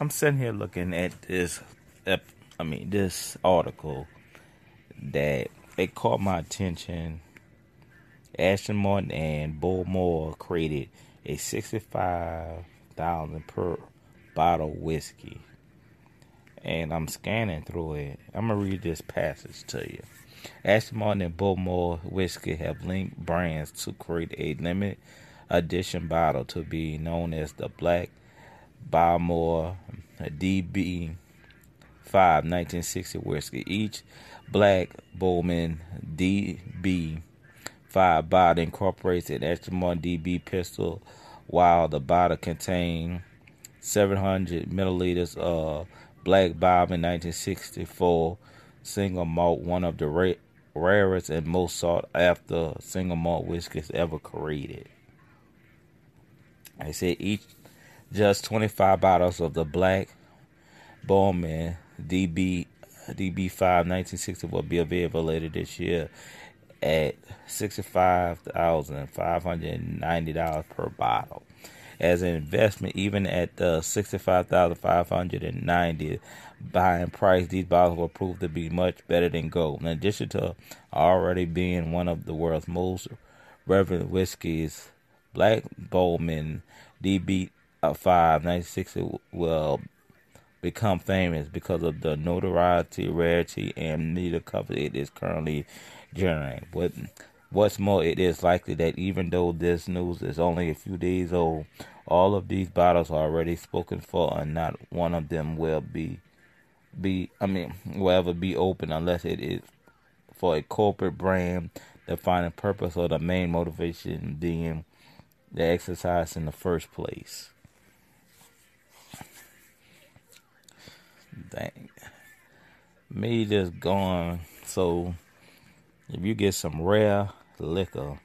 I'm sitting here looking at this, I mean, this article that it caught my attention. Aston Martin and Bowmore created a 65,000 per bottle whiskey. And I'm scanning through it. I'm going to read this passage to you. Aston Martin and Bowmore Whiskey have linked brands to create a limited edition bottle to be known as the Black Bowmore DB 5 1960 whiskey. Each Black Bowmore DB 5 bottle incorporates an Aston Martin DB pistol, while the bottle contains 700 milliliters of Black Bowmore 1964 single malt, one of the ra- rarest and most sought after single malt whiskeys ever created. I said each just 25 bottles of the Black Bowmore DB DB5 1960 will be available later this year at $65,590 per bottle. As an investment, even at the $65,590 buying price, these bottles will prove to be much better than gold. In addition to already being one of the world's most relevant whiskeys, Black Bowmore DB5 1960 will become famous because of the notoriety, rarity, and neither cover it is currently generating. But what's more, it is likely that even though this news is only a few days old, all of these bottles are already spoken for, and not one of them will be be I mean will ever be open unless it is for a corporate brand defining purpose or the main motivation being the exercise in the first place. Dang. Me just going so if you get some rare liquor,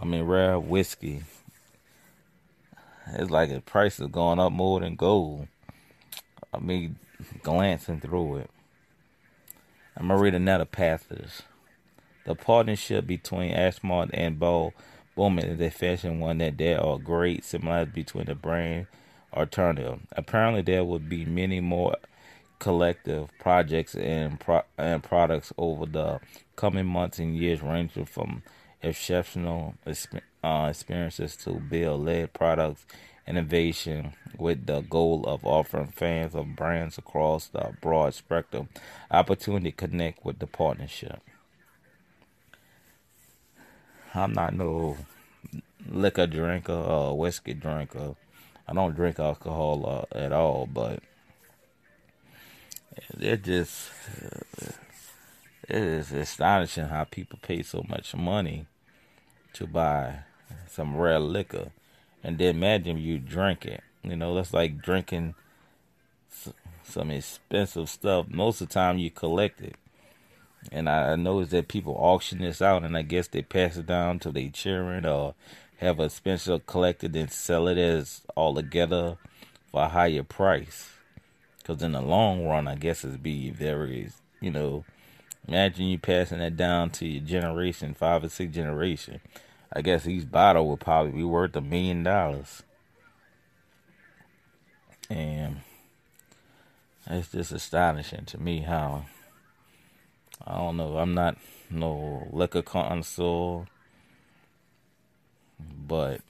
I mean rare whiskey, it's like the price is going up more than gold. I mean glancing through it. I'm gonna read another passage. The partnership between Ashmont and Bo Bowmore is a fashion one that there are great similarities between the brand alternative. Apparently, there will be many more collective projects and pro- and products over the coming months and years, ranging from exceptional uh, experiences to build led products innovation with the goal of offering fans of brands across the broad spectrum opportunity to connect with the partnership. I'm not no liquor drinker or whiskey drinker. I don't drink alcohol uh, at all, but it just it is astonishing how people pay so much money to buy some rare liquor and then imagine you drink it. You know, that's like drinking some expensive stuff. Most of the time, you collect it. And I noticed that people auction this out, and I guess they pass it down to their children or have a special collected and sell it as all together for a higher price. Because in the long run, I guess it'd be very, you know, imagine you passing that down to your generation, five or six generation. I guess each bottle would probably be worth a million dollars. And it's just astonishing to me how I don't know. I'm not no liquor connoisseur, but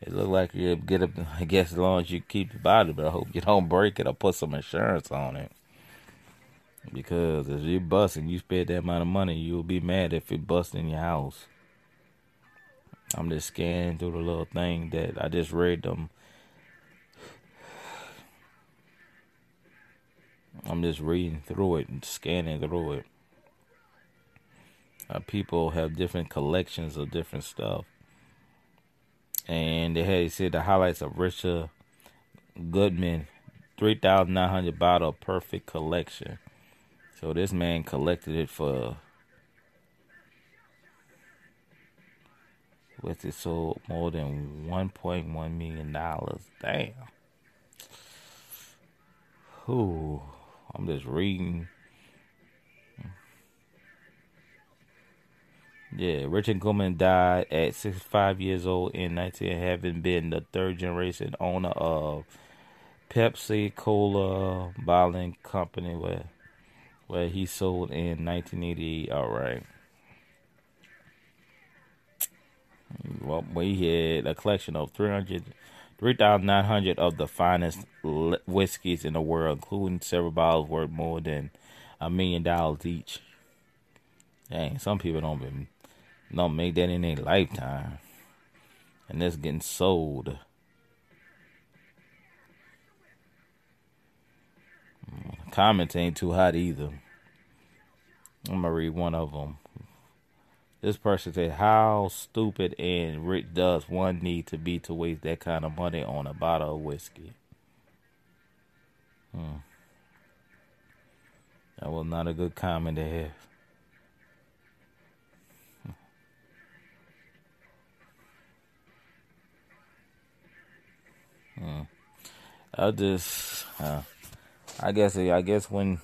it looked like you get up. I guess as long as you keep your body, but I hope you don't break it or put some insurance on it. Because if you bust and you spend that amount of money, you'll be mad if it busts in your house. I'm just scanning through the little thing that I just read them. I'm just reading through it and scanning through it. Uh, people have different collections of different stuff. And they had said the highlights of Richard Gooding, 3,900 bottle perfect collection. So this man collected it for with it sold more than $1.1 million. Damn. Whew. I'm just reading. Yeah, Richard Gooding died at 65 years old in 19, having been the third generation owner of Pepsi Cola bottling company where where he sold in 1988. All right. Well, we had a collection of 300, 3,900 of the finest whiskeys in the world, including several bottles worth more than a million dollars each. Dang, some people don't even, don't make that in their lifetime, and that's getting sold. Comments ain't too hot either. I'm gonna read one of them. This person said, "How stupid and rich does one need to be to waste that kind of money on a bottle of whiskey?" Hmm. That was not a good comment to have. I just, uh, I guess, I guess when,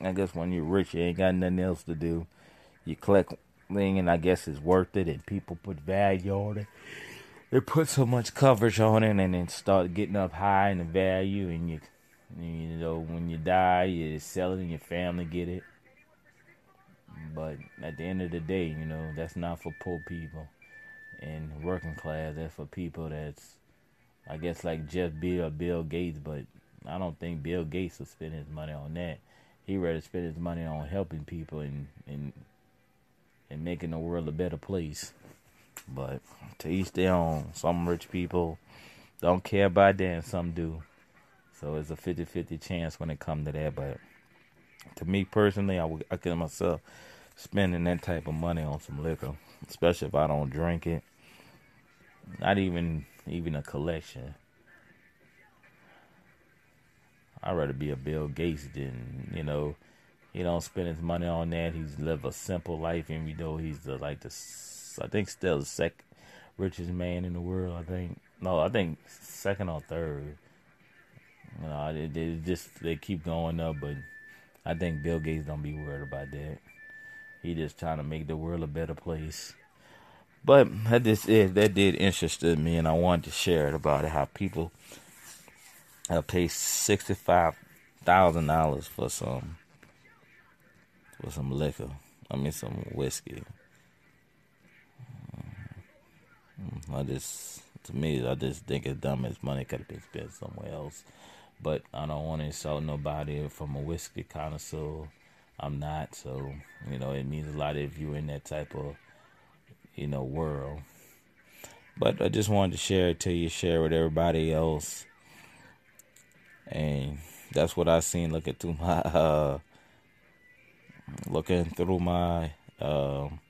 I guess when you're rich, you ain't got nothing else to do. You collect thing, and I guess it's worth it, and people put value on it. They put so much coverage on it, and then start getting up high in the value, and you, you know, when you die, you sell it, and your family get it. But at the end of the day, you know, that's not for poor people and working class. That's for people that's, I guess, like Jeff Bill or Bill Gates. But I don't think Bill Gates will spend his money on that. He rather spend his money on helping people and and and making the world a better place. But to each their own. Some rich people don't care about that, and some do. So it's a 50 50 chance when it comes to that. But to me personally, I would I could myself spending that type of money on some liquor, especially if I don't drink it. Not even even a collection. I'd rather be a Bill Gates than you know he don't spend his money on that. He's live a simple life, and even though he's the, like the, I think still the second richest man in the world. I think no, I think second or third. You know, they, they just they keep going up, but I think Bill Gates don't be worried about that. He just trying to make the world a better place. But that is that did interested me, and I wanted to share it about it. How people have paid sixty five thousand dollars for some for some liquor. I mean, some whiskey. Mm, I just, to me, I just think it's dumb as money could have been spent somewhere else. But I don't want to insult nobody from a whiskey connoisseur. I'm not, so you know it means a lot if you're in that type of, you know, world. But I just wanted to share it to you, share with everybody else, and that's what I seen looking through my uh, looking through my um,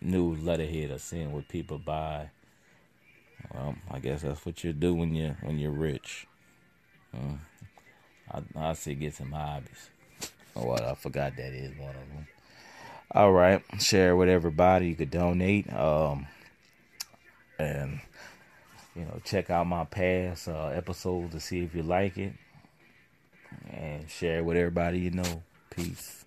new letterhead of seeing what people buy. Well, I guess that's what you do when you when you're rich. Uh, I I say get some hobbies. Oh, well, I forgot that is one of them. All right, share with everybody. You could donate, um, and you know check out my past uh, episodes to see if you like it, and share with everybody you know. Peace.